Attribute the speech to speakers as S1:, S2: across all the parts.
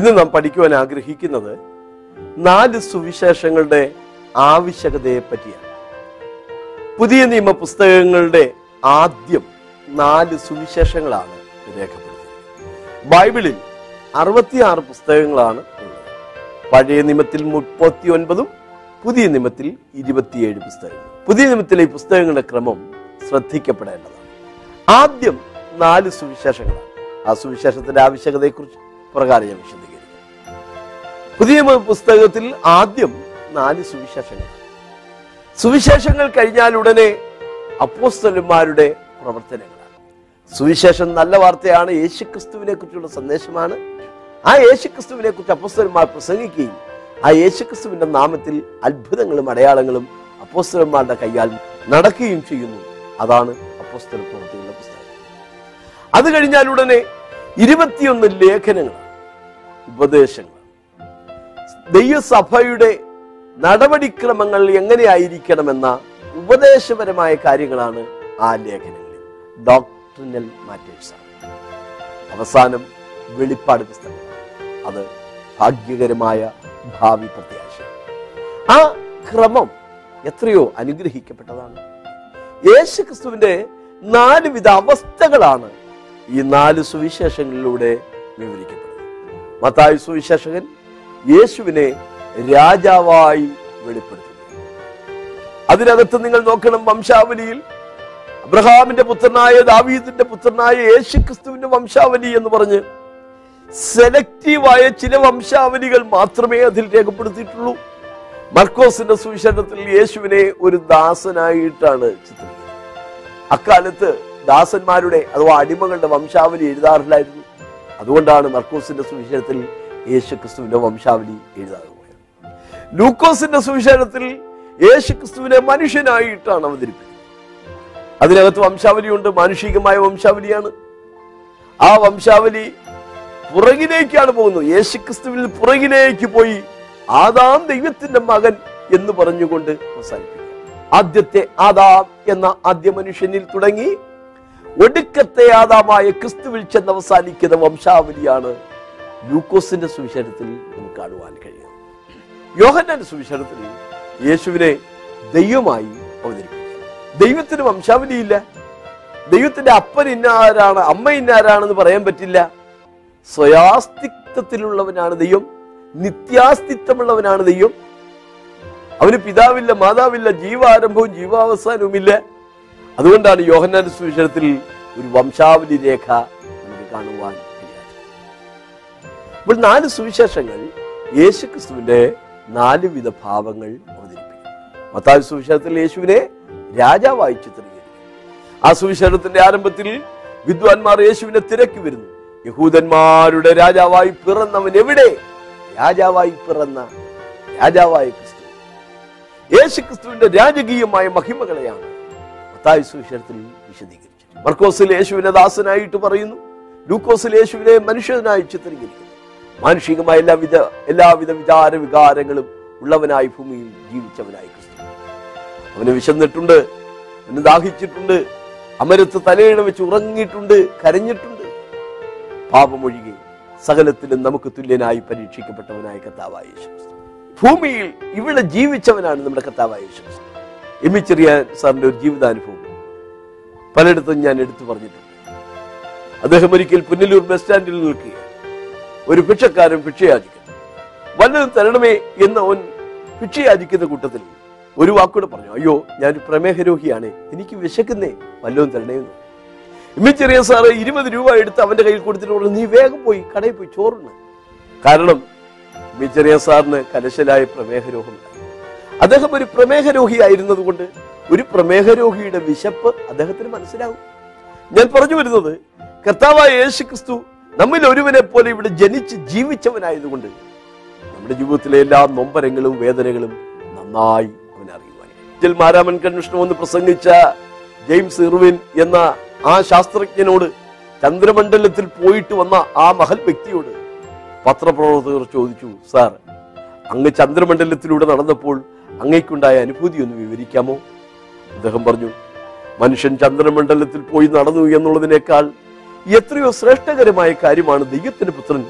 S1: ഇന്ന് നാം പഠിക്കുവാൻ ആഗ്രഹിക്കുന്നത് നാല് സുവിശേഷങ്ങളുടെ ആവശ്യകതയെ പറ്റിയാണ്. പുതിയ നിയമ പുസ്തകങ്ങളുടെ ആദ്യം നാല് സുവിശേഷങ്ങളാണ് രേഖപ്പെടുത്തിയത്. ബൈബിളിൽ അറുപത്തിയാറ് പുസ്തകങ്ങളാണ് ഉള്ളത്. പഴയ നിയമത്തിൽ മുപ്പത്തി ഒൻപതും പുതിയ നിയമത്തിൽ ഇരുപത്തിയേഴ് പുസ്തകങ്ങൾ. പുതിയ നിയമത്തിലെ ഈ പുസ്തകങ്ങളുടെ ക്രമം ശ്രദ്ധിക്കപ്പെടേണ്ടതാണ്. ആദ്യം നാല് സുവിശേഷങ്ങളാണ്. ആ സുവിശേഷത്തിന്റെ ആവശ്യകതയെക്കുറിച്ച് പ്രകാരം ഞാൻ വിശദീകരിക്കാം. പുതിയ പുസ്തകത്തിൽ ആദ്യം നാല് സുവിശേഷങ്ങൾ. സുവിശേഷങ്ങൾ കഴിഞ്ഞാൽ ഉടനെ അപ്പോസ്തലന്മാരുടെ പ്രവർത്തനങ്ങളാണ്. സുവിശേഷം നല്ല വാർത്തയാണ് യേശുക്രിസ്തുവിനെ കുറിച്ചുള്ള സന്ദേശമാണ്. ആ യേശുക്രിസ്തുവിനെ കുറിച്ച് അപ്പോസ്തലന്മാർ പ്രസംഗിക്കുകയും ആ യേശുക്രിസ്തുവിന്റെ നാമത്തിൽ അത്ഭുതങ്ങളും അടയാളങ്ങളും അപ്പോസ്തലന്മാരുടെ കൈയാൽ നടക്കുകയും ചെയ്യുന്നു. അതാണ് അപ്പോസ്തല പ്രവൃത്തികളുടെ പുസ്തകം. അത് കഴിഞ്ഞാൽ ഉടനെ ഇരുപത്തിയൊന്ന് ലേഖനങ്ങൾ ഉപദേശങ്ങളാണ് ദൈവസഭയുടെ നടപടിക്രമങ്ങൾ എങ്ങനെയായിരിക്കണമെന്ന ഉപദേശപരമായ കാര്യങ്ങളാണ് ആ ലേഖനങ്ങളിൽ. ഡോക്ടറിനൽ മാറ്റേഴ്സ് അവസാനം വെളിപ്പാട് പുസ്തകം അത് ഭാഗ്യകരമായ ഭാവി പ്രത്യാശ ആ ക്രമം എത്രയോ അനുഗ്രഹിക്കപ്പെട്ടതാണ്. യേശു ക്രിസ്തുവിന്റെ നാലുവിധ അവസ്ഥകളാണ് ഈ നാല് സുവിശേഷങ്ങളിലൂടെ വിവരിക്കപ്പെടുന്നത്. മത്തായി സുവിശേഷകൻ യേശുവിനെ രാജാവായി വെളിപ്പെടുത്തുന്നു. അതിനകത്ത് നിങ്ങൾ നോക്കണം വംശാവലിയിൽ. അബ്രഹാമിന്റെ പുത്രനായ ദാവീദിന്റെ പുത്രനായ യേശു ക്രിസ്തുവിന്റെ വംശാവലി എന്ന് പറഞ്ഞ് സെലക്റ്റീവായ ചില വംശാവലികൾ മാത്രമേ അതിൽ രേഖപ്പെടുത്തിയിട്ടുള്ളൂ. മർക്കോസിന്റെ സുവിശേഷത്തിൽ യേശുവിനെ ഒരു ദാസനായിട്ടാണ് ചിത്രീകരിക്കുന്നത്. അക്കാലത്ത് ദാസന്മാരുടെ അഥവാ അടിമകളുടെ വംശാവലി എഴുതാറില്ലായിരുന്നു. അതുകൊണ്ടാണ് മർക്കോസിന്റെ സുവിശേഷത്തിൽ യേശു ക്രിസ്തുവിന്റെ വംശാവലി എഴുതാതെ പോയത് ലൂക്കോസിന്റെ സുവിശേഷത്തിൽ യേശു ക്രിസ്തുവിനെ മനുഷ്യനായിട്ടാണ് അവതരിപ്പിക്കുന്നത്. അതിനകത്ത് വംശാവലിയുണ്ട് മാനുഷികമായ വംശാവലിയാണ്. ആ വംശാവലി പുറകിലേക്കാണ് പോകുന്നത്. യേശു ക്രിസ്തുവിൽ പുറകിലേക്ക് പോയി ആദാം ദൈവത്തിന്റെ മകൻ എന്ന് പറഞ്ഞുകൊണ്ട് അവസാനിപ്പിക്കുക. ആദ്യത്തെ ആദാം എന്ന ആദ്യ മനുഷ്യനിൽ തുടങ്ങി ഒടുക്കത്തെ ആദാമായ ക്രിസ്തുവിൽ ചെന്ന് അവസാനിക്കുന്ന വംശാവലിയാണ് ലൂക്കോസിന്റെ സുവിശേഷത്തിൽ നമുക്ക് കാണുവാൻ കഴിയും. യോഹന്നാന്റെ സുവിശേഷത്തിൽ യേശുവിനെ ദൈവമായി അവതരിപ്പിക്കുക ദൈവത്തിന് വംശാവലിയില്ല ദൈവത്തിന്റെ അപ്പൻ ഇന്നാരാണ് അമ്മ ഇന്നാരാണെന്ന് പറയാൻ പറ്റില്ല. സ്വയാസ്തിത്വത്തിലുള്ളവനാണ് ദൈവം. നിത്യാസ്തിത്വമുള്ളവനാണ് ദൈവം. അവന് പിതാവില്ല മാതാവില്ല ജീവാരംഭവും ജീവാവസാനവുമില്ല. അതുകൊണ്ടാണ് യോഹന്നാന്റെ സുവിശേഷത്തിൽ ഒരു വംശാവലി രേഖ നമുക്ക് കാണുവാൻ ഇപ്പോൾ നാല് സുവിശേഷങ്ങൾ യേശു ക്രിസ്തുവിന്റെ നാല് വിധ ഭാവങ്ങൾ അവതരിപ്പിക്കും മത്താവ് സുവിശേഷത്തിൽ യേശുവിനെ രാജാവായി ചിത്രീകരിക്കും ആ സുവിശേഷത്തിന്റെ ആരംഭത്തിൽ വിദ്വാൻമാർ യേശുവിനെ തിരക്കി വരുന്നു. യഹൂദന്മാരുടെ രാജാവായി പിറന്നവൻ എവിടെ? രാജാവായി പിറന്ന രാജാവായ ക്രിസ്തു. യേശു ക്രിസ്തുവിന്റെ രാജകീയമായ മഹിമകളെയാണ് മത്തായി സുവിശേഷത്തിൽ വിശദീകരിച്ചത് മർക്കോസിൽ യേശുവിനെ ദാസനായിട്ട് പറയുന്നു. ലൂക്കോസിൽ യേശുവിനെ മനുഷ്യനായി ചിത്രീകരിക്കുന്നു. മാനുഷികമായ എല്ലാവിധ എല്ലാവിധ വിചാര വികാരങ്ങളും ഉള്ളവനായി ഭൂമിയിൽ ജീവിച്ചവനായി ക്രിസ്തു. അവന് വിശന്നിട്ടുണ്ട് അവന് ദാഹിച്ചിട്ടുണ്ട് അമരത്ത് തലയിട വെച്ച് ഉറങ്ങിയിട്ടുണ്ട് കരഞ്ഞിട്ടുണ്ട്. പാപമൊഴികെ സകലത്തിലും നമുക്ക് തുല്യനായി പരീക്ഷിക്കപ്പെട്ടവനായ കർത്താവായ ഭൂമിയിൽ ഇവിടെ ജീവിച്ചവനാണ് നമ്മുടെ കർത്താവായ യേശുക്രിസ്തു. ചെറിയ സാറിന്റെ ഒരു ജീവിതാനുഭവം പലയിടത്തും ഞാൻ എടുത്തു പറഞ്ഞിട്ടുണ്ട്. അദ്ദേഹം ഒരിക്കൽ പുനലൂർ ബസ് സ്റ്റാൻഡിൽ നിൽക്കുക ഒരു ഭിക്ഷക്കാരൻ ഭിക്ഷയാചിക്കുന്നു വല്ലതും തരണമേ എന്ന് അവൻ ഭിക്ഷയാചിക്കുന്ന കൂട്ടത്തിൽ ഒരു വാക്കൂടെ പറഞ്ഞു അയ്യോ ഞാൻ പ്രമേഹരോഹിയാണ്. എനിക്ക് വിശക്കുന്നേ വല്ലതും തരണേന്ന് ചെറിയ സാറ് ഇരുപത് രൂപ എടുത്ത് അവന്റെ കയ്യിൽ കൊടുത്തിട്ട് പറഞ്ഞു നീ വേഗം പോയി കടയിൽ പോയി ചോറുണ്ട് കാരണം ചെറിയ സാറിന് കലശലായ പ്രമേഹരോഹം അദ്ദേഹം ഒരു പ്രമേഹരോഹി ആയിരുന്നതുകൊണ്ട് കൊണ്ട് ഒരു പ്രമേഹരോഹിയുടെ വിശപ്പ് അദ്ദേഹത്തിന് മനസ്സിലാവും. ഞാൻ പറഞ്ഞു വരുന്നത് കർത്താവായ യേശു ക്രിസ്തു നമ്മിൽ ഒരുവനെ പോലെ ഇവിടെ ജനിച്ച് ജീവിച്ചവനായതുകൊണ്ട് നമ്മുടെ ജീവിതത്തിലെ എല്ലാ നൊമ്പരങ്ങളും വേദനകളും നന്നായി അവൻ അറിയുവാൻ മാരാമൻ കൺവെൻഷൻ ഒന്ന് പ്രസംഗിച്ച ജെയിംസ് ഇർവിൻ എന്ന ആ ശാസ്ത്രജ്ഞനോട് ചന്ദ്രമണ്ഡലത്തിൽ പോയിട്ട് വന്ന ആ മഹൽ വ്യക്തിയോട് പത്രപ്രവർത്തകർ ചോദിച്ചു സാർ അങ്ങ് ചന്ദ്രമണ്ഡലത്തിലൂടെ നടന്നപ്പോൾ അങ്ങയ്ക്കുണ്ടായ അനുഭൂതി ഒന്ന് വിവരിക്കാമോ? അദ്ദേഹം പറഞ്ഞു മനുഷ്യൻ ചന്ദ്രമണ്ഡലത്തിൽ പോയി നടന്നു എന്നുള്ളതിനേക്കാൾ എത്രയോ ശ്രേഷ്ഠകരമായ കാര്യമാണ് ദൈവത്തിന്റെ പുത്രൻ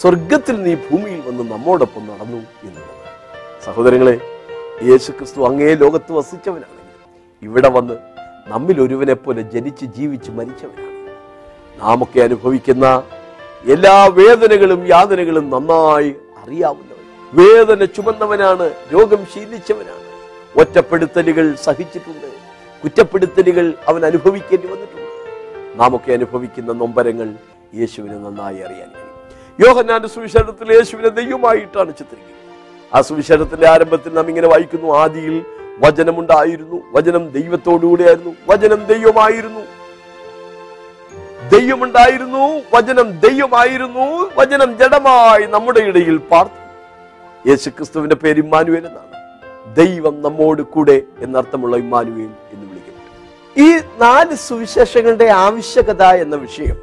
S1: സ്വർഗത്തിൽ നീ ഭൂമിയിൽ വന്ന് നമ്മോടൊപ്പം നടന്നു എന്നുള്ളത്. സഹോദരങ്ങളെ യേശു ക്രിസ്തു അങ്ങേ ലോകത്ത് വസിച്ചവനാണെങ്കിൽ ഇവിടെ വന്ന് നമ്മിൽ ഒരുവനെ പോലെ ജനിച്ച് ജീവിച്ച് മരിച്ചവനാണ്. നാമൊക്കെ അനുഭവിക്കുന്ന എല്ലാ വേദനകളും യാതനകളും നന്നായി അറിയാവുന്നവൻ വേദന ചുമന്നവനാണ് രോഗം ശീലിച്ചവനാണ്. ഒറ്റപ്പെടുത്തലുകൾ സഹിച്ചിട്ടുണ്ട്. കുറ്റപ്പെടുത്തലുകൾ അവൻ അനുഭവിക്കേണ്ടി വന്നിട്ടുണ്ട്. നാമൊക്കെ അനുഭവിക്കുന്ന നൊമ്പരങ്ങൾ യേശുവിനെ നന്നായി അറിയാൻ കഴിയും. യോഹന്നാന്റെ സുവിശേഷത്തിൽ യേശുവിനെ ദൈവമായിട്ടാണ് ചിത്രിക്കുന്നത് ആ സുവിശേഷത്തിന്റെ ആരംഭത്തിൽ നാം ഇങ്ങനെ വായിക്കുന്നു ആദിയിൽ വചനമുണ്ടായിരുന്നു വചനം ദൈവത്തോടുകൂടിയായിരുന്നു വചനം ദൈവമായിരുന്നു. ദൈവമുണ്ടായിരുന്നു വചനം ദൈവമായിരുന്നു വചനം ജഡമായി നമ്മുടെ ഇടയിൽ പാർത്തു. യേശു ക്രിസ്തുവിന്റെ പേര് ഇമ്മാനുവേൽ എന്നാണ്. ദൈവം നമ്മോട് കൂടെ എന്നർത്ഥമുള്ള ഇമ്മാനുവേൽ എന്ന് ഈ നാല് സുവിശേഷങ്ങളുടെ ആവശ്യകത എന്ന വിഷയം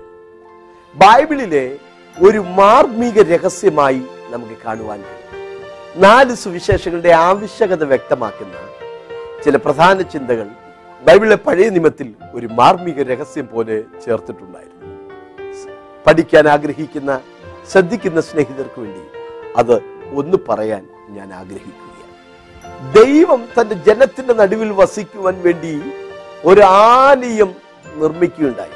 S1: ബൈബിളിലെ ഒരു മാർമിക രഹസ്യമായി നമുക്ക് കാണുവാൻ കഴിയും. നാല് സുവിശേഷങ്ങളുടെ ആവശ്യകത വ്യക്തമാക്കുന്ന ചില പ്രധാന ചിന്തകൾ ബൈബിളിലെ പഴയ നിയമത്തിൽ ഒരു മാർമിക രഹസ്യം പോലെ ചേർത്തിട്ടുണ്ടായിരുന്നു. പഠിക്കാൻ ആഗ്രഹിക്കുന്ന ശ്രദ്ധിക്കുന്ന സ്നേഹിതർക്ക് വേണ്ടി അത് ഒന്ന് പറയാൻ ഞാൻ ആഗ്രഹിക്കുകയാണ്. ദൈവം തന്റെ ജനത്തിന്റെ നടുവിൽ വസിക്കുവാൻ വേണ്ടി ഒരു ആലയം നിർമ്മിക്കുകയുണ്ടായി.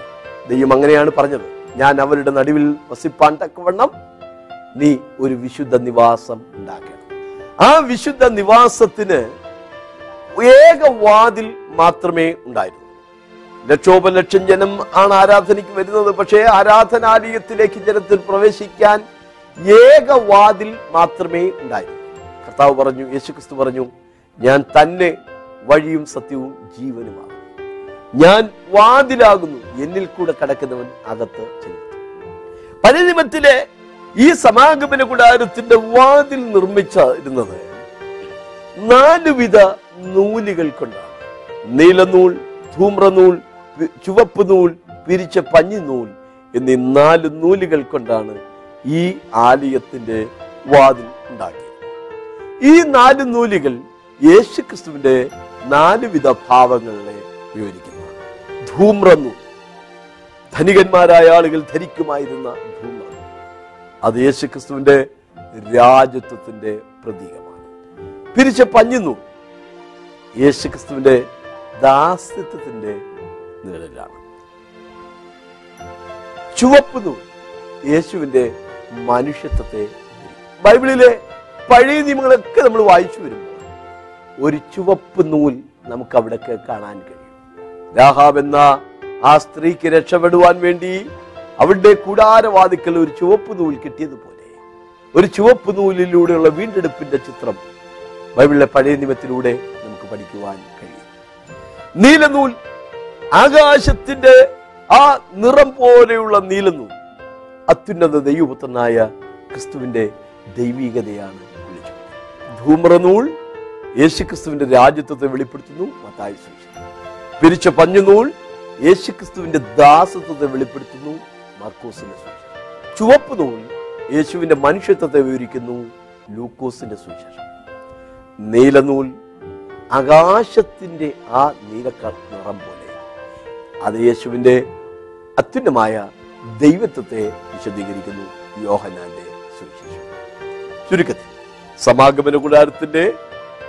S1: ദൈവം അങ്ങനെയാണ് പറഞ്ഞത്. ഞാൻ അവരുടെ നടുവിൽ വസിപ്പാൻ തക്കവണ്ണം നീ ഒരു വിശുദ്ധ നിവാസം ഉണ്ടാക്കണം. ആ വിശുദ്ധ നിവാസത്തിന് ഏക വാതിൽ മാത്രമേ ഉണ്ടായിരുന്നു. ലക്ഷോപലക്ഷം ജനം ആണ് ആരാധനയ്ക്ക് വരുന്നത്. പക്ഷേ ആരാധനാലയത്തിലേക്ക് ജനത്തിൽ പ്രവേശിക്കാൻ ഏക വാതിൽ മാത്രമേ ഉണ്ടായിരുന്നു. കർത്താവ് പറഞ്ഞു യേശുക്രിസ്തു പറഞ്ഞു ഞാൻ തന്നെ വഴിയും സത്യവും ജീവനുമാണ്. ഞാൻ വാതിലാകുന്നു. എന്നിൽ കൂടെ കടക്കുന്നവൻ അകത്ത് ചെല്ലും. പഴയ നിയമത്തിലെ ഈ സമാഗമന കൂടാരത്തിന്റെ വാതിൽ നിർമ്മിച്ചിരുന്നത് നാലുവിധ നൂലുകൾ കൊണ്ടാണ്. നീലനൂൽ ധൂമ്രനൂൽ ചുവപ്പ് നൂൽ പിരിച്ച പഞ്ഞി പഞ്ഞിനൂൽ എന്നീ നാല് നൂലുകൾ കൊണ്ടാണ് ഈ ആലയത്തിന്റെ വാതിൽ ഉണ്ടാക്കിയത്. ഈ നാല് നൂലുകൾ യേശുക്രിസ്തുവിന്റെ നാലുവിധ ഭാവങ്ങളെ വിവരിക്കുന്നതാണ് ധൂമ്രനൂൽ ധനികന്മാരായ ആളുകൾ ധരിക്കുമായിരുന്ന ധൂമ്രനൂൽ അത് യേശുക്രിസ്തുവിന്റെ രാജ്യത്വത്തിന്റെ പ്രതീകമാണ്. പിരിച്ച പഞ്ഞുന്നു. യേശുക്രിസ്തുവിന്റെ ദാസ്യത്വത്തിന്റെ നിഴലാണ്. ചുവപ്പ് നൂൽ യേശുവിന്റെ മനുഷ്യത്വത്തെ. ബൈബിളിലെ പഴയ നിയമങ്ങളൊക്കെ നമ്മൾ വായിച്ചു വരുമ്പോൾ ഒരു ചുവപ്പ് നൂൽ നമുക്ക് അവിടെയൊക്കെ കാണാൻ കഴിയും. രാഹാബ് എന്ന ആ സ്ത്രീക്ക് രക്ഷപ്പെടുവാൻ വേണ്ടി അവളുടെ കൂടാരവാദിക്കൽ ഒരു ചുവപ്പ് നൂൽ കിട്ടിയതുപോലെ. ഒരു ചുവപ്പ് നൂലിലൂടെയുള്ള വീണ്ടെടുപ്പിന്റെ ചിത്രം ബൈബിളിലെ പഴയ നിയമത്തിലൂടെ നമുക്ക് പഠിക്കുവാൻ കഴിയും. നീലനൂൽ ആകാശത്തിന്റെ ആ നിറം പോലെയുള്ള നീലനൂൽ അത്യുന്നത ദൈവപുത്രനായ ക്രിസ്തുവിന്റെ ദൈവികതയാണ് വിളിച്ചത്. ധൂമ്രനൂൽ യേശുക്രിസ്തുവിന്റെ രാജ്യത്വത്തെ വെളിപ്പെടുത്തുന്നു. മത്തായി സുവിശേഷം. പിരിച്ച പഞ്ഞുനൂൽ യേശുക്രിസ്തുവിന്റെ ദാസത്വത്തെ വെളിപ്പെടുത്തുന്നു മാർക്കോസിന്റെ സുവിശേഷം. ചുവപ്പ് നൂൽ യേശുവിന്റെ മനുഷ്യത്വത്തെ വിവരിക്കുന്നു ലൂക്കോസിന്റെ സുവിശേഷം. നീലനൂൽ ആകാശത്തിന്റെ ആ നീലക്ക നിറം പോലെ. അത് യേശുവിന്റെ അത്യുന്നമായ ദൈവത്വത്തെ വിശദീകരിക്കുന്നു യോഹനാന്റെ സുവിശേഷം. ചുരുക്കത്തിൽ സമാഗമന കൂടാരത്തിന്റെ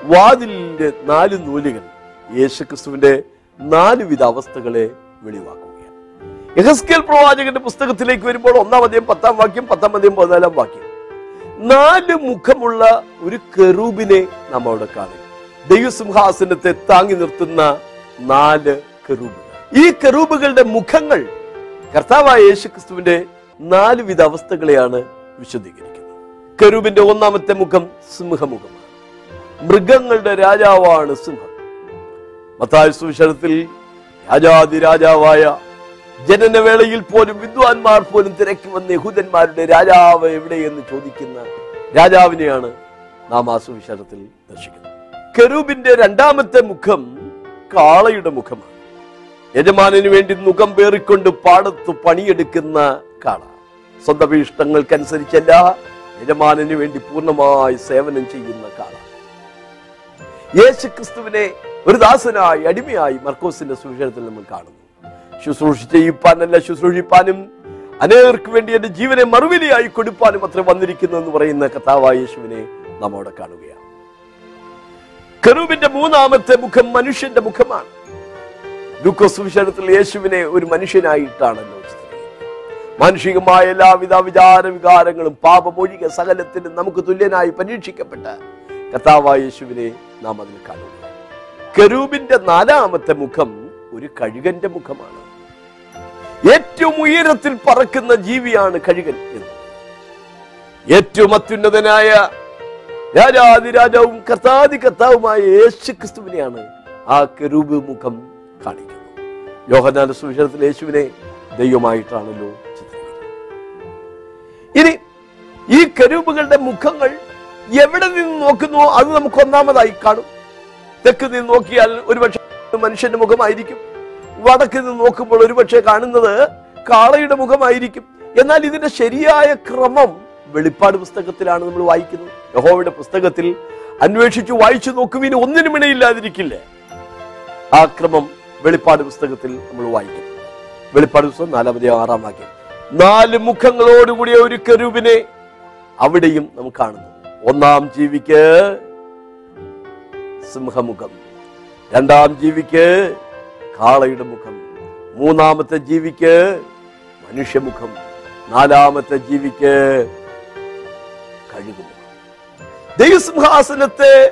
S1: വാതിലിന്റെ നാല് നൂലുകൾ യേശുക്രിസ്തുവിന്റെ നാലുവിധ അവസ്ഥകളെ വെളിവാക്കുകയാണ്. യഹസ്കേൽ പ്രവാചകന്റെ പുസ്തകത്തിലേക്ക് വരുമ്പോൾ ഒന്നാം അധികം പത്താം വാക്യം പത്താം അധികം പതിനാലാം വാക്യം. നാല് മുഖമുള്ള ഒരു കെറൂബിനെ നാം അവിടെ കാണും. ദൈവസിംഹാസനത്തെ താങ്ങി നിർത്തുന്ന നാല് കെറൂബുകൾ ഈ കെറൂബുകളുടെ മുഖങ്ങൾ കർത്താവായ യേശുക്രിസ്തുവിന്റെ നാലുവിധ അവസ്ഥകളെയാണ് വിശദീകരിക്കുന്നത്. കെറൂബിന്റെ ഒന്നാമത്തെ മുഖം സിംഹമുഖമാണ്. മൃഗങ്ങളുടെ രാജാവാണ് സിംഹം. മത്തായ സുവിശേഷത്തിൽ രാജാതി രാജാവായ ജനനവേളയിൽ പോലും വിദ്വാൻമാർ പോലും തിരക്കി വന്ന യഹൂദന്മാരുടെ രാജാവ് എവിടെയെന്ന് ചോദിക്കുന്ന രാജാവിനെയാണ് നാം ആ സുവിശേഷത്തിൽ ദർശിക്കുന്നത്. കരൂബിന്റെ രണ്ടാമത്തെ മുഖം കാളയുടെ മുഖമാണ്. യജമാനു വേണ്ടി മുഖം പേറിക്കൊണ്ട് പാടത്ത് പണിയെടുക്കുന്ന കാള. സ്വന്തം ഇഷ്ടങ്ങൾക്കനുസരിച്ചല്ല യജമാനു വേണ്ടി പൂർണമായി സേവനം ചെയ്യുന്ന കാള. യേശു ക്രിസ്തുവിനെ ഒരു ദാസനായി അടിമയായി മർക്കോസിന്റെ സുവിശേഷത്തിൽ നമ്മൾ കാണുന്നു. ശുശ്രൂഷ ചെയ്യിപ്പാനല്ല ശുശ്രൂഷിപ്പാനും അനേകർക്ക് വേണ്ടി എന്റെ ജീവനെ മറുവിലയായി കൊടുപ്പാനും അത്ര വന്നിരിക്കുന്നു എന്ന് പറയുന്ന കഥാവായ യേശുവിനെ നാം അവിടെ കാണുകയാണ്. കറൂബിന്റെ മൂന്നാമത്തെ മുഖം മനുഷ്യന്റെ മുഖമാണ്. ലൂക്കോസ് യേശുവിനെ ഒരു മനുഷ്യനായിട്ടാണല്ലോ. മാനുഷികമായ എല്ലാവിധ വിചാര വികാരങ്ങളും പാപമൊഴിക സകലത്തിനും നമുക്ക് തുല്യനായി പരീക്ഷിക്കപ്പെട്ട കഥാവായ യേശുവിനെ നാം അതിൽ കാണുക കെരൂബിന്റെ നാലാമത്തെ മുഖം ഒരു കഴുകന്റെ മുഖമാണ്. ഏറ്റവും ഉയരത്തിൽ പറക്കുന്ന ജീവിയാണ് കഴുകൻ എന്ന്. ഏറ്റവും അത്യുന്നതനായ രാജാതിരാജാവും കർത്താതി കർത്താവുമായ യേശു ക്രിസ്തുവിനെയാണ് ആ കെരൂബ് മുഖം കാണിക്കുന്നത്. യോഹനാല സുവിശേഷത്തിൽ യേശുവിനെ ദൈവമായിട്ടാണല്ലോ ഇനി ഈ കരൂപുകളുടെ മുഖങ്ങൾ എവിടെ നിന്ന് നോക്കുന്നു അത് നമുക്ക് ഒന്നാമതായി കാണും. തെക്ക് നിന്ന് നോക്കിയാൽ ഒരുപക്ഷെ മനുഷ്യന്റെ മുഖമായിരിക്കും. വടക്ക് നിന്ന് നോക്കുമ്പോൾ ഒരുപക്ഷെ കാണുന്നത് കാളയുടെ മുഖമായിരിക്കും. എന്നാൽ ഇതിന്റെ ശരിയായ ക്രമം വെളിപ്പാട് പുസ്തകത്തിലാണ് നമ്മൾ വായിക്കുന്നത്. യഹോവയുടെ പുസ്തകത്തിൽ അന്വേഷിച്ചു വായിച്ചു നോക്കുവിന് ഒന്നിനും ഇണയില്ലാതിരിക്കില്ലേ? ആ ക്രമം വെളിപ്പാട് പുസ്തകത്തിൽ നമ്മൾ വായിക്കും. വെളിപ്പാട് പുസ്തകം നാലാമതേ ആറാം വാക്യം. നാല് മുഖങ്ങളോടുകൂടിയ ഒരു കരൂപിനെ അവിടെയും നമുക്ക് കാണുന്നു. ഒന്നാം ജീവിക്ക് സിംഹമുഖം. രണ്ടാം ജീവിക്ക് കാളയുടെ മുഖം. മൂന്നാമത്തെ ജീവിക്ക് മനുഷ്യമുഖം. നാലാമത്തെ ജീവിക്ക് കഴുകുമുഖം ദൈവസിംഹാസനത്തെ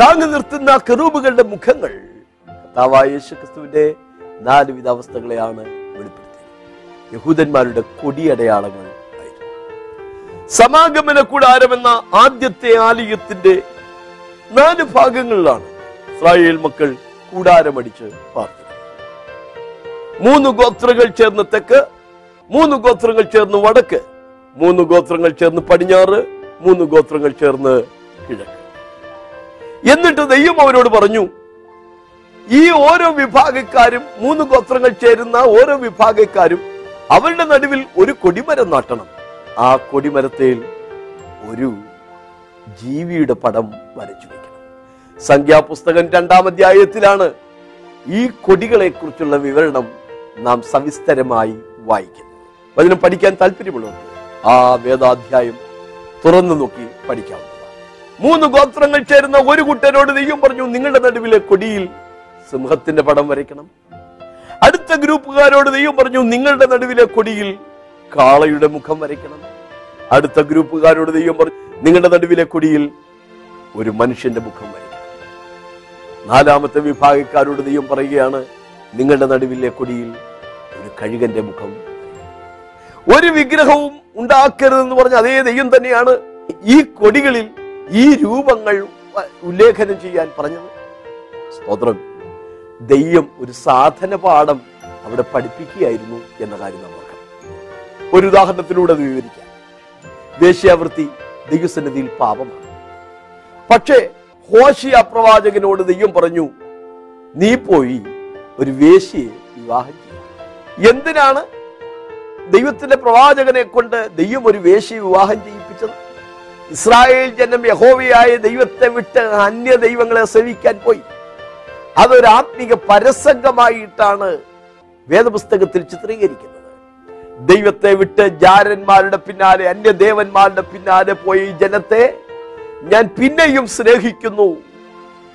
S1: താങ്ങി നിർത്തുന്ന കെറൂബുകളുടെ മുഖങ്ങൾ കർത്താവായ യേശു ക്രിസ്തുവിന്റെ നാലുവിധ അവസ്ഥകളെയാണ് വെളിപ്പെടുത്തിയത്. യഹൂദന്മാരുടെ കൊടിയടയാളങ്ങൾ ആയിരുന്നു. സമാഗമന കൂടാരമെന്ന ആദ്യത്തെ ആലയത്തിന്റെ നാല് ഭാഗങ്ങളിലാണ് ഇസ്രായേൽ മക്കൾ കൂടാരമടിച്ച് പാർത്തത് മൂന്ന് ഗോത്രങ്ങൾ ചേർന്ന് തെക്ക് മൂന്ന് ഗോത്രങ്ങൾ ചേർന്ന് വടക്ക് മൂന്ന് ഗോത്രങ്ങൾ ചേർന്ന് പടിഞ്ഞാറ് മൂന്ന് ഗോത്രങ്ങൾ ചേർന്ന് കിഴക്ക്. എന്നിട്ട് ദൈവം അവരോട് പറഞ്ഞു ഈ ഓരോ വിഭാഗക്കാരും മൂന്ന് ഗോത്രങ്ങൾ ചേരുന്ന ഓരോ വിഭാഗക്കാരും അവരുടെ നടുവിൽ ഒരു കൊടിമരം നാട്ടണം. ആ കൊടിമരത്തിൽ ഒരു ജീവിയുടെ പടം വരച്ചു സംഖ്യാപുസ്തകം രണ്ടാം അധ്യായത്തിലാണ് ഈ കൊടികളെ കുറിച്ചുള്ള വിവരണം നാം സവിസ്തരമായി വായിക്കുന്നത്. വചനം പഠിക്കാൻ താല്പര്യമുള്ളവർക്ക് ആ വേദാധ്യായം തുറന്നു നോക്കി പഠിക്കാവുന്നതാണ്. മൂന്ന് ഗോത്രങ്ങൾ ചേരുന്ന ഒരു കുട്ടനോട് നെയ്യും പറഞ്ഞു നിങ്ങളുടെ നടുവിലെ കൊടിയിൽ സിംഹത്തിന്റെ പടം വരയ്ക്കണം. അടുത്ത ഗ്രൂപ്പുകാരോട് നെയ്യും പറഞ്ഞു നിങ്ങളുടെ നടുവിലെ കൊടിയിൽ കാളയുടെ മുഖം വരയ്ക്കണം. അടുത്ത ഗ്രൂപ്പുകാരോട് നെയ്യും പറഞ്ഞു നിങ്ങളുടെ നടുവിലെ കൊടിയിൽ ഒരു മനുഷ്യന്റെ മുഖം വരയ്ക്കണം. നാലാമത്തെ വിഭാഗക്കാരോട് നീയും പറയുകയാണ് നിങ്ങളുടെ നടുവിലെ കൊടിയിൽ ഒരു കഴുകന്റെ മുഖം. ഒരു വിഗ്രഹവും ഉണ്ടാക്കരുതെന്ന് പറഞ്ഞ അതേ ദൈവം തന്നെയാണ് ഈ കൊടികളിൽ ഈ രൂപങ്ങൾ ഉല്ലേഖനം ചെയ്യാൻ പറഞ്ഞത്. സ്തോത്രം. ദൈവം ഒരു സാധന പാഠം അവിടെ പഠിപ്പിക്കുകയായിരുന്നു എന്ന കാര്യം നമുക്ക് ഒരു ഉദാഹരണത്തിലൂടെ വിവരിക്കാം. വേശ്യാവൃത്തി ദൈവസന്നിധിയിൽ പാപമാണ്. പക്ഷേ ഹോഷിയ പ്രവാചകനോട് ദൈവം പറഞ്ഞു നീ പോയി ഒരു വേശിയെ വിവാഹം ചെയ്യും. എന്തിനാണ് ദൈവത്തിന്റെ പ്രവാചകനെ കൊണ്ട് ദൈവം ഒരു വേശിയെ വിവാഹം ചെയ്യിപ്പിച്ചത്? ഇസ്രായേൽ ജനം യഹോവയായ ദൈവത്തെ വിട്ട് അന്യ ദൈവങ്ങളെ സേവിക്കാൻ പോയി. അതൊരാത്മീക പരസംഗമായിട്ടാണ് വേദപുസ്തകത്തിൽ ചിത്രീകരിക്കുന്നത്. ദൈവത്തെ വിട്ട് ജാരന്മാരുടെ പിന്നാലെ അന്യദേവന്മാരുടെ പിന്നാലെ പോയി ജനത്തെ ഞാൻ പിന്നെയും സ്നേഹിക്കുന്നു.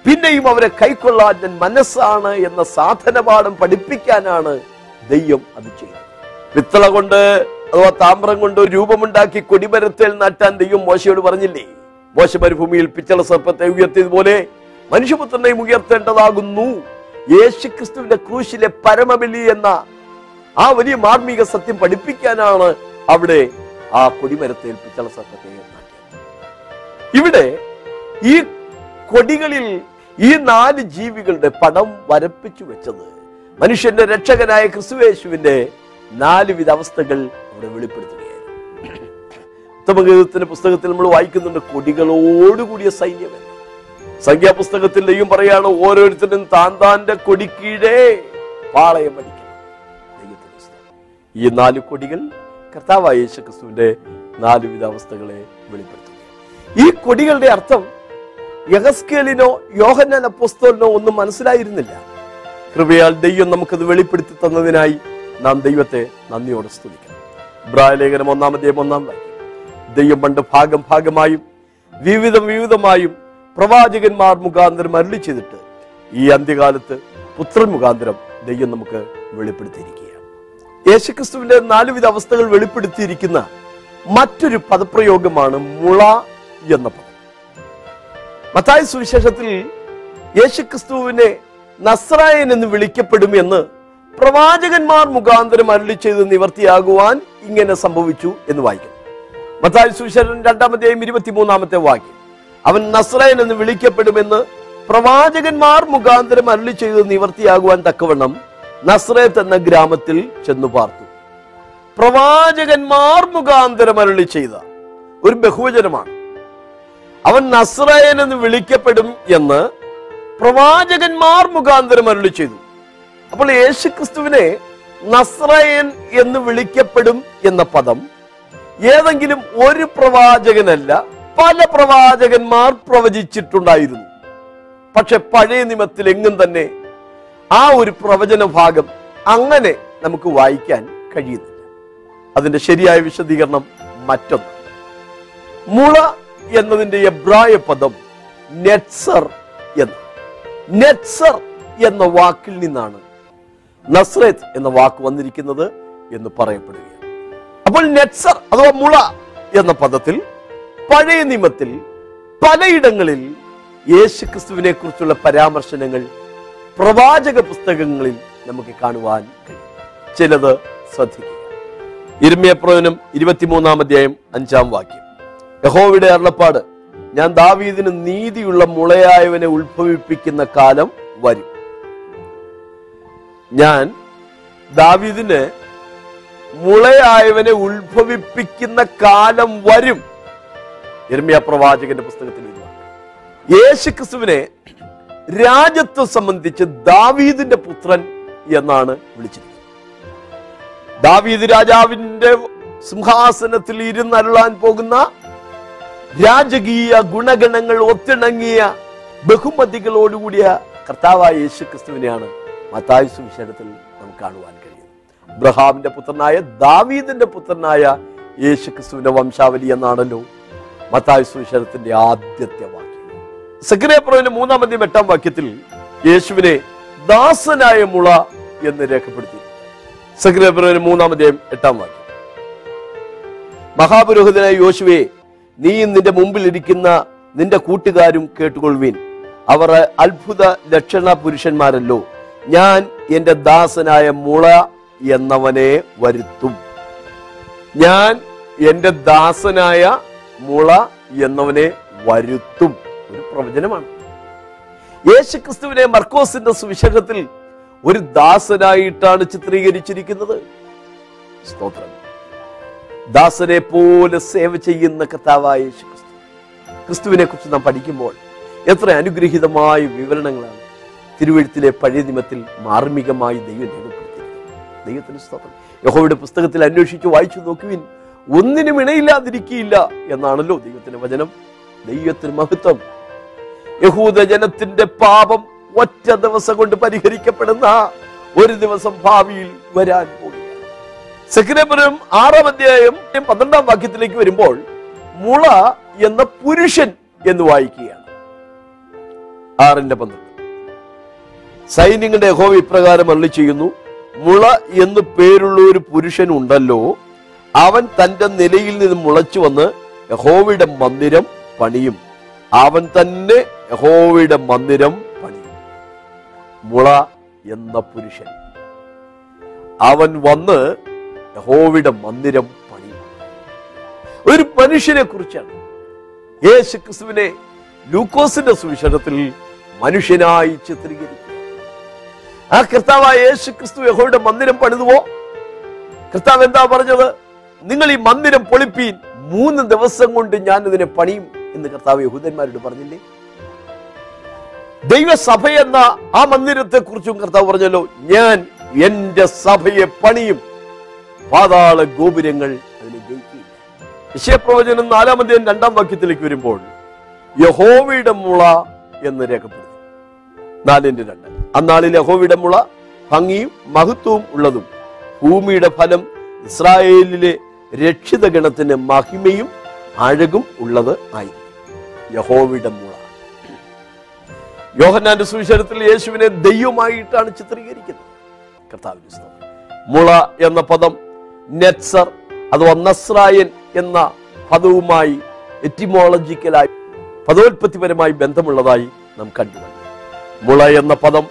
S1: പിന്നെയും അവരെ കൈക്കൊള്ളാൻ ഞാൻ മനസ്സാണ് എന്ന സാധനപാഠം പഠിപ്പിക്കാനാണ് ദൈവം അത് ചെയ്യുന്നത്. പിത്തള കൊണ്ട് അഥവാ താമ്രം കൊണ്ട് രൂപമുണ്ടാക്കി കൊടിമരത്തിൽ നട്ടാൻ ദൈവം മോശയോട് പറഞ്ഞില്ലേ? മോശ മരുഭൂമിയിൽ പിച്ചള സർപ്പത്തെ ഉയർത്തിയതുപോലെ മനുഷ്യപുത്രനെയും ഉയർത്തേണ്ടതാകുന്നു. യേശു ക്രിസ്തുവിന്റെ ക്രൂശിലെ പരമബലി എന്ന ആ വലിയ മാർമിക സത്യം പഠിപ്പിക്കാനാണ് അവിടെ ആ കൊടിമരത്തിൽ പിച്ചള സർപ്പത്തെ ഇവിടെ ഈ കൊടികളിൽ ഈ നാല് ജീവികളുടെ പടം വരപ്പിച്ചു വെച്ചത് മനുഷ്യന്റെ രക്ഷകനായ ക്രിസ്തുവേശുവിന്റെ നാലുവിധ അവസ്ഥകൾ അവിടെ വെളിപ്പെടുത്തുകയായിരുന്നു. ഉത്തമഗീതത്തിന്റെ പുസ്തകത്തിൽ നമ്മൾ വായിക്കുന്നുണ്ട് കൊടികളോടുകൂടിയ സൈന്യം ദൈവം പറയാണ് ഓരോരുത്തരും താൻ താന്റെ കൊടിക്കീഴേ പാളയം ദൈവത്തിന്റെ ഈ നാല് കൊടികൾ കർത്താവായ യേശു ക്രിസ്തുവിന്റെ നാലുവിധ അവസ്ഥകളെ വെളിപ്പെടുത്തുക ഈ കൊടികളുടെ അർത്ഥം യഹസ്കേലിനോ യോഹന്നാൻ അപ്പോസ്തോലിനോ ഒന്നും മനസ്സിലായിരുന്നില്ല. കൃപയാൽ ദൈവം നമുക്കത് വെളിപ്പെടുത്തി തന്നതിനായി നാം ദൈവത്തെ നന്ദിയോടെ സ്തുതിക്കണം ഇബ്രാഹലേഖനം ഒന്നാമതേയും ഒന്നാം വാക്യം. ദൈവം പണ്ട് ഭാഗം ഭാഗമായും വിവിധം വിവിധമായും പ്രവാചകന്മാർ മുഖാന്തരം അരുളി ചെയ്തിട്ട് ഈ അന്ത്യകാലത്ത് പുത്രൻ മുഖാന്തരം ദൈവം നമുക്ക് വെളിപ്പെടുത്തിയിരിക്കുകയാണ്. യേശുക്രിസ്തുവിന്റെ നാലുവിധ അവസ്ഥകൾ വെളിപ്പെടുത്തിയിരിക്കുന്ന മറ്റൊരു പദപ്രയോഗമാണ് മുള എന്ന പദം. മത്തായ സുവിശേഷത്തിൽ യേശുക്രിസ്തുവിനെ നസ്രായൻ എന്ന് വിളിക്കപ്പെടുമെന്ന് പ്രവാചകന്മാർ മുഖാന്തരം അരുളി ചെയ്ത് നിവർത്തിയാകുവാൻ ഇങ്ങനെ സംഭവിച്ചു എന്ന് വായിക്കുന്നു. മത്തായ സുവിശേഷൻ രണ്ടാമത്തെയും ഇരുപത്തിമൂന്നാമത്തെ വാക്യം. അവൻ നസ്രായൻ എന്ന് വിളിക്കപ്പെടുമെന്ന് പ്രവാചകന്മാർ മുഖാന്തരം അരുളി ചെയ്ത് നിവർത്തിയാകുവാൻ തക്കവണ്ണം നസ്രയത്ത് എന്ന ഗ്രാമത്തിൽ ചെന്നു പാർത്തു. പ്രവാചകന്മാർ മുഖാന്തരം അരുളി ചെയ്ത ഒരു ബഹുവചനമാണ്. അവൻ നസ്രയൻ എന്ന് വിളിക്കപ്പെടും എന്ന് പ്രവാചകന്മാർ മുഖാന്തരം അരുളി ചെയ്തു. അപ്പോൾ യേശു ക്രിസ്തുവിനെ നസ്രയൻ എന്ന് വിളിക്കപ്പെടും എന്ന പദം ഏതെങ്കിലും ഒരു പ്രവാചകനല്ല പല പ്രവാചകന്മാർ പ്രവചിച്ചിട്ടുണ്ടായിരുന്നു. പക്ഷെ പഴയ നിമത്തിൽ എങ്ങും തന്നെ ആ ഒരു പ്രവചന ഭാഗം അങ്ങനെ നമുക്ക് വായിക്കാൻ കഴിയുന്നില്ല. അതിന്റെ ശരിയായ വിശദീകരണം മറ്റൊന്ന്. മുള എന്നതിന്റെ എബ്രായ പദം നെറ്റ്സർ എന്ന്. നെറ്റ്സർ എന്ന വാക്കിൽ നിന്നാണ് നസ്രത്ത് എന്ന വാക്ക് വന്നിരിക്കുന്നത് എന്ന് പറയപ്പെടുകയാണ്. അപ്പോൾ നെറ്റ്സർ അഥവാ മുള എന്ന പദത്തിൽ പഴയ നിയമത്തിൽ പലയിടങ്ങളിൽ യേശുക്രിസ്തുവിനെ കുറിച്ചുള്ള പരാമർശനങ്ങൾ പ്രവാചക പുസ്തകങ്ങളിൽ നമുക്ക് കാണുവാൻ കഴിയും. ചിലത് ശ്രദ്ധിക്കുക. ഇരുമയപ്രവനം ഇരുപത്തിമൂന്നാം അധ്യായം അഞ്ചാം വാക്യം. യഹോവയുടെ അരുളപ്പാട്. ഞാൻ ദാവീദിന് നീതിയുള്ള മുളയായവനെ ഉത്ഭവിപ്പിക്കുന്ന കാലം വരും. ഞാൻ ദാവീദിന് മുളയായവനെ ഉത്ഭവിപ്പിക്കുന്ന കാലം വരും. എർമിയ പ്രവാചകന്റെ പുസ്തകത്തിൽ യേശു ക്രിസ്തുവിനെ രാജ്യത്വം സംബന്ധിച്ച് ദാവീദിന്റെ പുത്രൻ എന്നാണ് വിളിച്ചിരിക്കുന്നത്. ദാവീദ് രാജാവിന്റെ സിംഹാസനത്തിൽ ഇരുന്നരുളാൻ പോകുന്ന രാജകീയ ഗുണഗണങ്ങൾ ഒത്തിണങ്ങിയ ബഹുമതികളോടുകൂടിയ കർത്താവായ യേശു ക്രിസ്തുവിനെയാണ് മത്തായു സുവിശേഷത്തിൽ നമുക്ക് കാണുവാൻ കഴിയും അബ്രഹാമിന്റെ പുത്രനായ ദാവീദിന്റെ പുത്രനായ യേശു ക്രിസ്തുവിന്റെ വംശാവലി എന്നാണല്ലോ മത്തായു സുവിശേഷത്തിന്റെ ആദ്യത്തെ വാക്യം. സെക്രേപ്രവിന്റെ മൂന്നാമത്തെയും എട്ടാം വാക്യത്തിൽ യേശുവിനെ ദാസനായ മുള എന്ന് രേഖപ്പെടുത്തി. സെക്രേപ്രവിന്റെ മൂന്നാമത്തെയും എട്ടാം വാക്യം. മഹാപുരോഹിതനായ യോശുവേ നീയും നിന്റെ മുമ്പിൽ ഇരിക്കുന്ന നിന്റെ കൂട്ടുകാരും കേട്ടുകൊള്ളുവീൻ. അവർ അത്ഭുത ലക്ഷണ പുരുഷന്മാരല്ലോ. ഞാൻ എന്റെ ദാസനായ മുള എന്നവനെ വരുത്തും. ഞാൻ എന്റെ ദാസനായ മുള എന്നവനെ വരുത്തും. ഒരു പ്രവചനമാണ്. യേശുക്രിസ്തുവിനെ മർക്കോസിന്റെ സുവിശേഷത്തിൽ ഒരു ദാസനായിട്ടാണ് ചിത്രീകരിച്ചിരിക്കുന്നത്. സ്തോത്രം. ദാസനെ പോലെ സേവ ചെയ്യുന്ന കർത്താവായ ക്രിസ്തു ക്രിസ്തുവിനെ കുറിച്ച് നാം പഠിക്കുമ്പോൾ എത്ര അനുഗ്രഹീതമായ വിവരണങ്ങളാണ് തിരുവഴുത്തിലെ പഴയ നിമത്തിൽ മാർമികമായി ദൈവം രേഖപ്പെടുത്തിയിരിക്കുന്നത്. ദൈവത്തിന് സ്തോത്രം. യഹോയുടെ പുസ്തകത്തിൽ അന്വേഷിച്ച് വായിച്ചു നോക്കുവിൻ. ഒന്നിനും ഇണയില്ലാതിരിക്കില്ല എന്നാണല്ലോ ദൈവത്തിന്റെ വചനം. ദൈവത്തിന് മഹത്വം. യഹൂദ ജനത്തിന്റെ പാപം ഒറ്റ ദിവസം കൊണ്ട് പരിഹരിക്കപ്പെടുന്ന ഒരു ദിവസം ഭാവിയിൽ വരാൻ സെക്രബരം ആറാം അധ്യായം പന്ത്രണ്ടാം വാക്യത്തിലേക്ക് വരുമ്പോൾ മുള എന്ന പുരുഷൻ എന്ന് വായിക്കുകയാണ്. ആറിന്റെ പന്ത്രണ്ട്. സൈന്യങ്ങളുടെ യഹോവ ഇപ്രകാരം അള്ളി ചെയ്യുന്നു മുള എന്ന് പേരുള്ള ഒരു പുരുഷൻ ഉണ്ടല്ലോ അവൻ തന്റെ നിലയിൽ നിന്ന് മുളച്ചു വന്ന് യഹോവയുടെ മന്ദിരം പണിയും. അവൻ തന്നെ യഹോവയുടെ മന്ദിരം പണിയും. മുള എന്ന പുരുഷൻ. അവൻ വന്ന് യഹോവയുടെ മന്ദിരം പണിയും ഒരു മനുഷ്യനെ കുറിച്ചാണ്. യേശു ക്രിസ്തുവിനെ ലൂക്കോസിന്റെ സുവിശേഷത്തിൽ മനുഷ്യനായി ചിത്രീകരിക്കുക. ആ കർത്താവായ യേശു ക്രിസ്തു യഹോയുടെ മന്ദിരം പണിതുവോ? കർത്താവ് എന്താ പറഞ്ഞത്? നിങ്ങൾ ഈ മന്ദിരം പൊളിപ്പീൻ മൂന്ന് ദിവസം കൊണ്ട് ഞാൻ ഇതിനെ പണിയും എന്ന് കർത്താവ് യഹൂദന്മാരോട് പറഞ്ഞില്ലേ? ദൈവസഭ എന്ന ആ മന്ദിരത്തെ കുറിച്ചും കർത്താവ് പറഞ്ഞല്ലോ ഞാൻ എന്റെ സഭയെ പണിയും പാതാള ഗോപുരങ്ങൾ അതിനെ ജയിക്കില്ല. വിഷയപ്രവചനം നാലാമതേ രണ്ടാം വാക്യത്തിലേക്ക് വരുമ്പോൾ യഹോവയുടെ മുള എന്ന് രേഖപ്പെടുന്നു നാലിന്റെ രണ്ട്. അന്നാളിൽ യഹോവയുടെ മുള ഭംഗിയും മഹത്വവും ഉള്ളതും ഭൂമിയുടെ ഫലം ഇസ്രായേലിലെ രക്ഷിത ഗണത്തിന് മഹിമയും അഴകും ഉള്ളത് ആയി യഹോവയുടെ മുള. യോഹന്നാന്റെ സുവിശേഷത്തിൽ യേശുവിനെ ദൈവമായിട്ടാണ് ചിത്രീകരിക്കുന്നത്. കർത്താവിന്റെ മുള എന്ന പദം നെറ്റ്സർ അഥവാ നസ്രായൻ എന്ന പദവുമായി എറ്റിമോളജിക്കലായി പദോത്പത്തിപരമായി ബന്ധമുള്ളതായി നാം കണ്ടു. മുള എന്ന പദം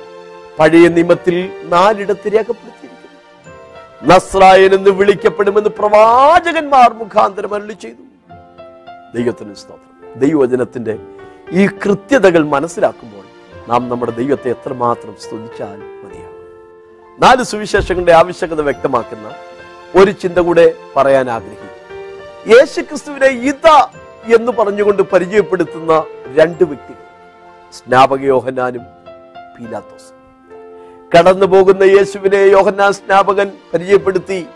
S1: പഴയ നിയമത്തിൽ നാലിടത്ത് രേഖപ്പെടുത്തിയിരിക്കുന്നു. നസ്രായൻ എന്ന് വിളിക്കപ്പെടുമെന്ന് പ്രവാചകന്മാർ മുഖാന്തരം അരുളി ചെയ്തു. ദൈവത്തിന് സ്തോത്രം. ദൈവവചനത്തിന്റെ ഈ കൃത്യതകൾ മനസ്സിലാക്കുമ്പോൾ നാം നമ്മുടെ ദൈവത്തെ എത്രമാത്രം സ്തുതിച്ചാൽ മതിയാകും. നാല് സുവിശേഷങ്ങളുടെ ആവശ്യകത വ്യക്തമാക്കുന്ന ഒരു ചിന്ത കൂടെ പറയാൻ ആഗ്രഹിക്കും യേശുക്രിസ്തുവിനെ ഇത എന്ന് പറഞ്ഞുകൊണ്ട് പരിചയപ്പെടുത്തുന്ന രണ്ട് വ്യക്തികൾ സ്നാപക യോഹന്നാനും പീലാത്തോസും. കടന്നു പോകുന്ന യേശുവിനെ യോഹന്നാൻ സ്നാപകൻ പരിചയപ്പെടുത്തി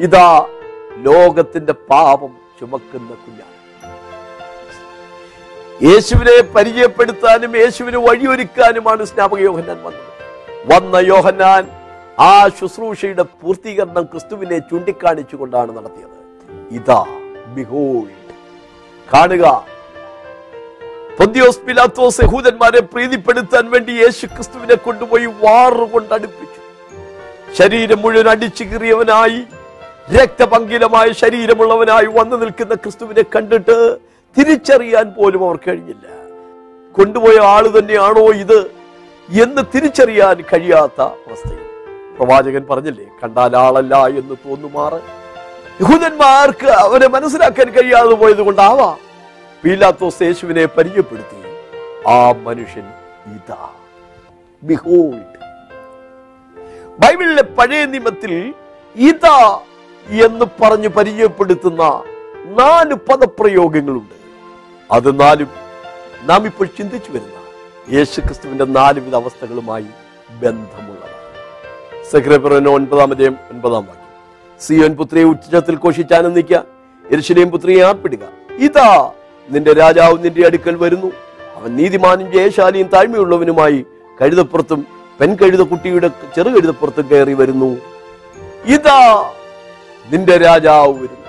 S1: ഇതാ ലോകത്തിന്റെ പാപം ചുമക്കുന്ന കുഞ്ഞാണ്. യേശുവിനെ പരിചയപ്പെടുത്താനും യേശുവിന് വഴിയൊരുക്കാനുമാണ് സ്നാപക യോഹന്നാൻ വന്നത്. വന്ന യോഹന്നാൻ ആ ശുശ്രൂഷയുടെ പൂർത്തീകരണം ക്രിസ്തുവിനെ ചൂണ്ടിക്കാണിച്ചുകൊണ്ടാണ് നടത്തിയത്. ഇതാ ബിഹോൾഡ് കാണുക. പൊന്തിയോസ് പിലാത്തോസ് യഹൂദന്മാരെ പ്രീതിപ്പെടുത്താൻ വേണ്ടി യേശു ക്രിസ്തുവിനെ കൊണ്ടുപോയി വാറുകൊണ്ട് അടുപ്പിച്ചു. ശരീരം മുഴുവൻ അടിച്ചു കീറിയവനായി രക്തപങ്കിലമായ ശരീരമുള്ളവനായി വന്നു നിൽക്കുന്ന ക്രിസ്തുവിനെ കണ്ടിട്ട് തിരിച്ചറിയാൻ പോലും അവർ കഴിഞ്ഞില്ല. കൊണ്ടുപോയ ആൾ തന്നെയാണോ ഇത് എന്ന് തിരിച്ചറിയാൻ കഴിയാത്ത അവസ്ഥയിൽ. പ്രവാചകൻ പറഞ്ഞില്ലേ കണ്ടാൽ ആളല്ല എന്ന് തോന്നുമാറ്? യഹൂദന്മാർക്ക് അവരെ മനസ്സിലാക്കാൻ കഴിയാതെ പോയത് കൊണ്ടാവാം പീലാത്തോസ് യേശുവിനെ പരിചയപ്പെടുത്തി ആ മനുഷ്യൻ ഇതാ ബൈബിളിലെ പഴയ നിയമത്തിൽ ഇതാ എന്ന് പറഞ്ഞ് പരിചയപ്പെടുത്തുന്ന നാല് പദപ്രയോഗങ്ങളുണ്ട്. അത് നാലും നാം ഇപ്പോൾ ചിന്തിച്ചു വരുന്ന യേശുക്രിസ്തുവിന്റെ നാലുവിധ അവസ്ഥകളുമായി ബന്ധമുള്ളതാണ് സെക്രട്ടറിന് ഒൻപതാം അധ്യയം ഒൻപതാം വാക്യം. സിയോൻ പുത്രിയെ ഉച്ചത്തിൽ കോഷിച്ചാനന്ദിക്ക എരിശിലേം പുത്രിയെ ആർപ്പിടുക. ഇതാ നിന്റെ രാജാവ് നിന്റെ അടുക്കൽ വരുന്നു. അവൻ നീതിമാനും ജയശാലിയും താഴ്മയുള്ളവനുമായി കഴുതപ്പുറത്തും പെൺകഴുത കുട്ടിയുടെ ചെറു കഴുതപ്പുറത്തും കയറി വരുന്നു. ഇതാ നിന്റെ രാജാവ് വരുന്നു.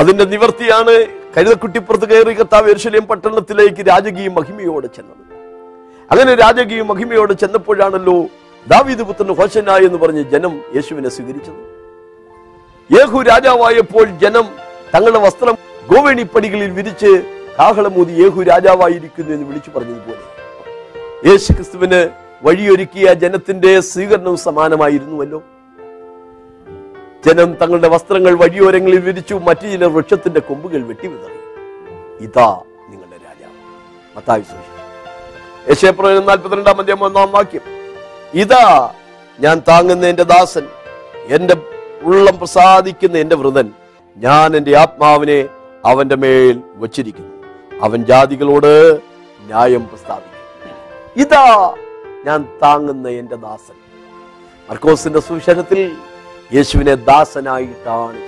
S1: അതിന്റെ നിവർത്തിയാണ് കഴുതക്കുട്ടിപ്പുറത്ത് കയറി കർത്താവ് എരിശിലേം പട്ടണത്തിലേക്ക് രാജകീയ മഹിമയോടെ ചെന്നത്. അങ്ങനെ രാജകീയ മഹിമയോടെ ചെന്നപ്പോഴാണല്ലോ ദാവീദ് പുത്രൻ ഹോശന എന്ന് പറഞ്ഞ് ജനം യേശുവിനെ സ്വീകരിച്ചത്. യേഹു രാജാവായപ്പോൾ ജനം തങ്ങളുടെ വസ്ത്രം ഗോവേണിപ്പടികളിൽ വിരിച്ച് കാഹളമൂതി യേഹു രാജാവായിരിക്കുന്നു എന്ന് വിളിച്ചു പറഞ്ഞതുപോലെ. യേശു ക്രിസ്തുവിന് വഴിയൊരുക്കിയ ജനത്തിന്റെ സ്വീകരണവും സമാനമായിരുന്നുവല്ലോ. ജനം തങ്ങളുടെ വസ്ത്രങ്ങൾ വഴിയോരങ്ങളിൽ വിരിച്ചു മറ്റു ചിലർ വൃക്ഷത്തിന്റെ കൊമ്പുകൾ വെട്ടിവിതറി ഇതാ നിങ്ങളുടെ രാജാവ്. മത്തായി സുവിശേഷം. യശയപ്രവചനം നാൽപ്പത്തിരണ്ടാം അധ്യായം ഒന്നാം വാക്യം. ഇതാ ഞാൻ താങ്ങുന്ന എന്റെ ദാസൻ എന്റെ ഉള്ളം പ്രസാദിക്കുന്ന എന്റെ വൃതൻ. ഞാൻ എന്റെ ആത്മാവിനെ അവന്റെ മേൽ വച്ചിരിക്കുന്നു. അവൻ ജാതികളോട് ന്യായം പ്രസ്താവിക്കും ഇതാ ഞാൻ താങ്ങുന്ന എന്റെ ദാസൻ. മർക്കോസിന്റെ സുവിശേഷത്തിൽ യേശുവിനെ ദാസനായിട്ടാണ്.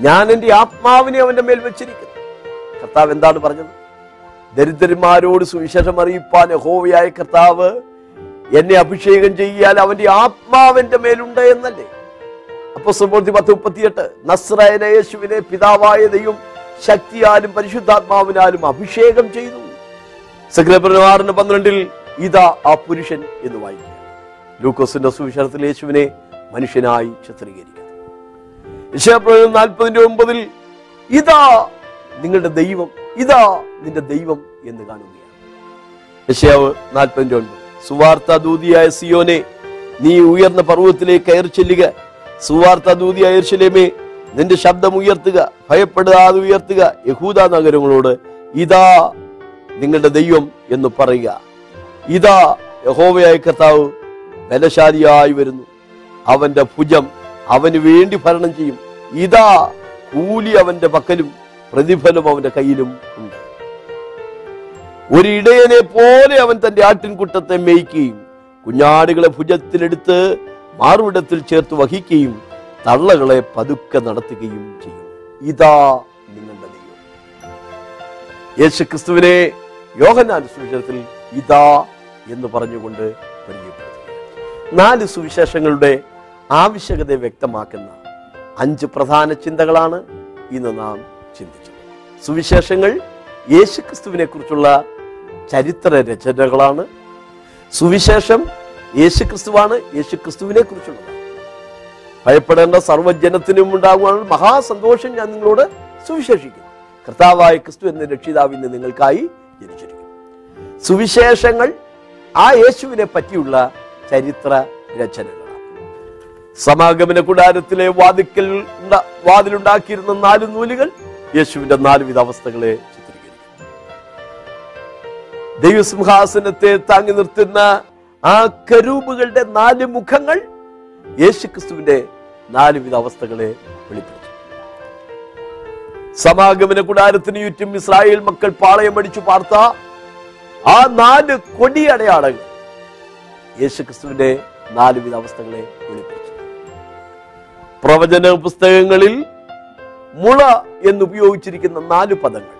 S1: ഞാൻ എന്റെ ആത്മാവിനെ അവന്റെ മേൽ വെച്ചിരിക്കുന്നു. കർത്താവ് എന്താണ് പറഞ്ഞത്? ദരിദ്രന്മാരോട് സുവിശേഷം അറിയിപ്പാൻ യഹോവയായ കർത്താവ് എന്നെ അഭിഷേകം ചെയ്യാൻ അവന്റെ ആത്മാവിന്റെ മേലുണ്ട് എന്നല്ലേ? അപ്പൊ സുമൂർത്തി പത്ത് മുപ്പത്തിയെട്ട്. നസ്രായന യേശുവിനെ പിതാവായ ശക്തിയാലും പരിശുദ്ധാത്മാവിനാലും അഭിഷേകം ചെയ്തു. ആറിന് പന്ത്രണ്ടിൽ ഇതാ ആ പുരുഷൻ എന്ന് വായിക്കുക. ലൂക്കോസിന്റെ സുവിശേഷത്തിൽ യേശുവിനെ മനുഷ്യനായി ചിത്രീകരിക്കുന്നു യശയപ്രവചനം നാൽപ്പതിന്റെ ഒമ്പതിൽ ഇതാ നിങ്ങളുടെ ദൈവം ഇതാ നിന്റെ ദൈവം എന്ന് കാണുകയാണ്. യശയാവ് നാൽപ്പതിന്റെ ഒൻപത്. സുവാർത്ത ദൂതിയായ സിയോനെ നീ ഉയർന്ന പർവതത്തിലേക്ക് കയറി ചെല്ലുക. സുവാർത്ത ദൂതിയായ ഇർഷലേമേ നിന്റെ ശബ്ദം ഉയർത്തുക ഭയപ്പെടാതെ ഉയർത്തുക. യഹൂദ നഗരങ്ങളോട് ഇതാ നിങ്ങളുടെ ദൈവം എന്ന് പറയുക. ഇതാ യഹോവയായ കർത്താവ് ബലശാലിയായി വരുന്നു. അവന്റെ ഭുജം അവന് വേണ്ടി ഭരണം ചെയ്യും. ഇതാ കൂലി അവന്റെ പക്കലും പ്രതിഫലം അവന്റെ കയ്യിലും ഉണ്ട്. ഒരു ഇടയനെ പോലെ അവൻ തന്റെ ആട്ടിൻകുട്ടത്തെ മേയ്ക്കുകയും കുഞ്ഞാടുകളെ ഭുജത്തിലെടുത്ത് മാറുവിടത്തിൽ ചേർത്ത് വഹിക്കുകയും തള്ളകളെ പതുക്കെ നടത്തുകയും ചെയ്യും. ഇതാ നിങ്ങളുടെ ദൈവം. യേശു ക്രിസ്തുവിനെ യോഹന്നാൻ സുവിശേഷത്തിൽ ഇതാ എന്ന് പറഞ്ഞുകൊണ്ട് നാല് സുവിശേഷങ്ങളുടെ ആവശ്യകത വ്യക്തമാക്കുന്ന അഞ്ച് പ്രധാന ചിന്തകളാണ് ഇന്ന് നാം ചിന്തിച്ചത്. സുവിശേഷങ്ങൾ യേശുക്രിസ്തുവിനെ കുറിച്ചുള്ള ചരിത്ര രചനകളാണ്. സുവിശേഷം യേശുക്രിസ്തുവാണ്. യേശുക്രിസ്തുവിനെ കുറിച്ചുള്ളത്. ഭയപ്പെടേണ്ട സർവജനത്തിനും ഉണ്ടാകുവാനുള്ള മഹാസന്തോഷം ഞാൻ നിങ്ങളോട് സുവിശേഷിക്കുന്നു കർത്താവായ ക്രിസ്തു എന്ന രക്ഷിതാവിന് നിങ്ങൾക്കായി ജനിച്ചിരിക്കുന്നു. സുവിശേഷങ്ങൾ ആ യേശുവിനെ പറ്റിയുള്ള ചരിത്ര രചനകളാണ്. സമാഗമന കൂടാരത്തിലെ വാതിക്കൽ വാതിലുണ്ടാക്കിയിരുന്ന നാല് നൂലുകൾ യേശുവിന്റെ നാലുവിധ അവസ്ഥകളെ ദൈവസിംഹാസനത്തെ താങ്ങി നിർത്തുന്ന ആ കരൂപുകളുടെ നാല് മുഖങ്ങൾ യേശുക്രിസ്തുവിന്റെ നാലുവിധ അവസ്ഥകളെ വെളിപ്പെടുത്തും. സമാഗമന കൂടാരത്തിന് ചുറ്റും ഇസ്രായേൽ മക്കൾ പാളയമടിച്ചു പാർത്ത ആ നാല് കൊടിയടയാളങ്ങൾ യേശുക്രിസ്തുവിന്റെ നാലുവിധ അവസ്ഥകളെ വെളിപ്പെടുത്തും. പ്രവചന പുസ്തകങ്ങളിൽ മുള എന്നുപയോഗിച്ചിരിക്കുന്ന നാല് പദങ്ങൾ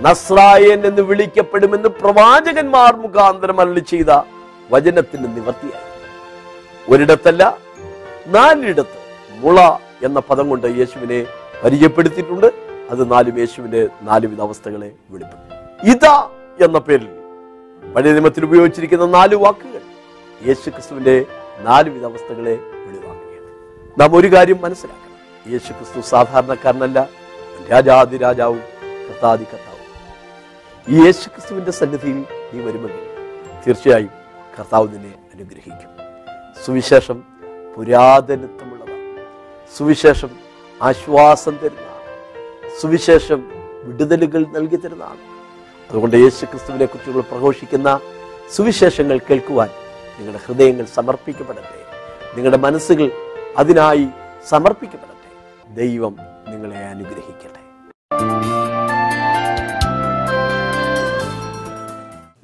S1: നസ്രായൻ എന്ന് വിളിക്കപ്പെടുമെന്ന് പ്രവാചകന്മാർ മുഖാന്തരം അരളി ചെയ്ത വചനത്തിന് നിവർത്തിയായി. ഒരിടത്തല്ല നാലിടത്ത് മുള എന്ന പദം കൊണ്ട് യേശുവിനെ പരിചയപ്പെടുത്തിയിട്ടുണ്ട്. അത് നാലും യേശുവിന്റെ നാലുവിധ അവസ്ഥകളെ വെളിപ്പെടുത്തി. ഇത എന്ന പേരിൽ പഴയ നിയമത്തിൽ ഉപയോഗിച്ചിരിക്കുന്ന നാല് വാക്കുകൾ യേശു ക്രിസ്തുവിന്റെ നാലുവിധ അവസ്ഥകളെ വെളിവാക്കുകയാണ്. നാം ഒരു കാര്യം മനസ്സിലാക്കണം. യേശു ക്രിസ്തു സാധാരണക്കാരനല്ല രാജാതി രാജാവും കർത്താതി കർത്താവും ഈ യേശു ക്രിസ്തുവിന്റെ സന്നിധിയിൽ നീ വരുമെങ്കിൽ തീർച്ചയായും കർത്താവ് നിന്നെ അനുഗ്രഹിക്കും. സുവിശേഷം പുരാതനത്വമുള്ളതാണ് സുവിശേഷം ആശ്വാസം തരുന്നതാണ് സുവിശേഷം വിടുതലുകൾ നൽകി തരുന്നതാണ് അതുകൊണ്ട് യേശു ക്രിസ്തുവിനെ കുറിച്ചുള്ള പ്രഘോഷിക്കുന്ന സുവിശേഷങ്ങൾ കേൾക്കുവാൻ നിങ്ങളുടെ ഹൃദയങ്ങൾ സമർപ്പിക്കപ്പെടട്ടെ. നിങ്ങളുടെ മനസ്സുകൾ അതിനായി സമർപ്പിക്കപ്പെടട്ടെ. ദൈവം നിങ്ങളെ അനുഗ്രഹിക്കട്ടെ.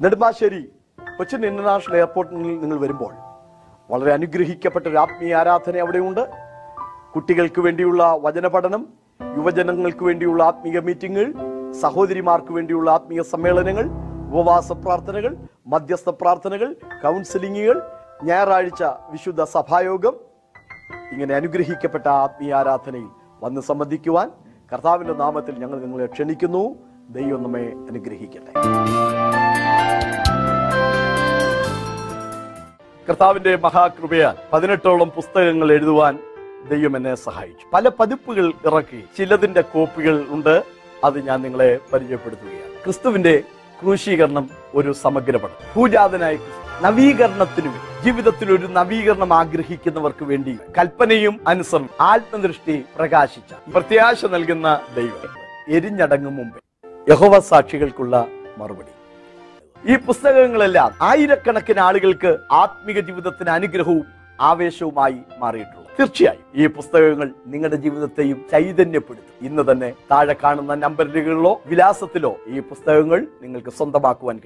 S2: നെടുമ്പാശ്ശേരി കൊച്ചിൻ ഇന്റർനാഷണൽ എയർപോർട്ടിൽ നിങ്ങൾ വരുമ്പോൾ വളരെ അനുഗ്രഹിക്കപ്പെട്ട ഒരു ആത്മീയ ആരാധന അവിടെയുണ്ട്. കുട്ടികൾക്ക് വേണ്ടിയുള്ള വചന പഠനം യുവജനങ്ങൾക്ക് വേണ്ടിയുള്ള ആത്മീയ മീറ്റിങ്ങുകൾ സഹോദരിമാർക്ക് വേണ്ടിയുള്ള ആത്മീയ സമ്മേളനങ്ങൾ ഉപവാസ പ്രാർത്ഥനകൾ മധ്യസ്ഥ പ്രാർത്ഥനകൾ കൗൺസിലിങ്ങുകൾ ഞായറാഴ്ച വിശുദ്ധ സഭായോഗം. ഇങ്ങനെ അനുഗ്രഹിക്കപ്പെട്ട ആത്മീയ ആരാധനയിൽ വന്ന് സംബന്ധിക്കുവാൻ കർത്താവിന്റെ നാമത്തിൽ ഞങ്ങൾ നിങ്ങളെ ക്ഷണിക്കുന്നു. ദൈവം നമ്മെ അനുഗ്രഹിക്കട്ടെ. കർത്താവിന്റെ മഹാകൃപയാൽ പതിനെട്ടോളം പുസ്തകങ്ങൾ എഴുതുവാൻ ദൈവം എന്നെ സഹായിച്ചു. പല പതിപ്പുകൾ ഇറക്കി ചിലതിന്റെ കോപ്പികൾ ഉണ്ട്. അത് ഞാൻ നിങ്ങളെ പരിചയപ്പെടുത്തുകയാണ്. ക്രിസ്തുവിന്റെ ക്രൂശീകരണം ഒരു സമഗ്രപഠം നവീകരണത്തിനും നവീകരണത്തിനു ജീവിതത്തിൽ ഒരു നവീകരണം ആഗ്രഹിക്കുന്നവർക്ക് വേണ്ടി കൽപ്പനയും അനുസരണം ആത്മദൃഷ്ടി പ്രകാശിച്ച പ്രത്യാശ നൽകുന്ന ദൈവം എരിഞ്ഞടങ്ങും മുമ്പേ. യഹോവ സാക്ഷികൾക്കുള്ള മറുപടി. ഈ പുസ്തകങ്ങളെല്ലാം ആയിരക്കണക്കിന് ആളുകൾക്ക് ആത്മീക ജീവിതത്തിന് അനുഗ്രഹവും ആവേശവുമായി മാറിയിട്ടുള്ളൂ തീർച്ചയായും ഈ പുസ്തകങ്ങൾ നിങ്ങളുടെ ജീവിതത്തെയും ചൈതന്യപ്പെടുത്തും. ഇന്ന് തന്നെ താഴെ കാണുന്ന നമ്പറുകളിലോ വിലാസത്തിലോ ഈ പുസ്തകങ്ങൾ നിങ്ങൾക്ക് സ്വന്തമാക്കുവാൻ കഴിയും.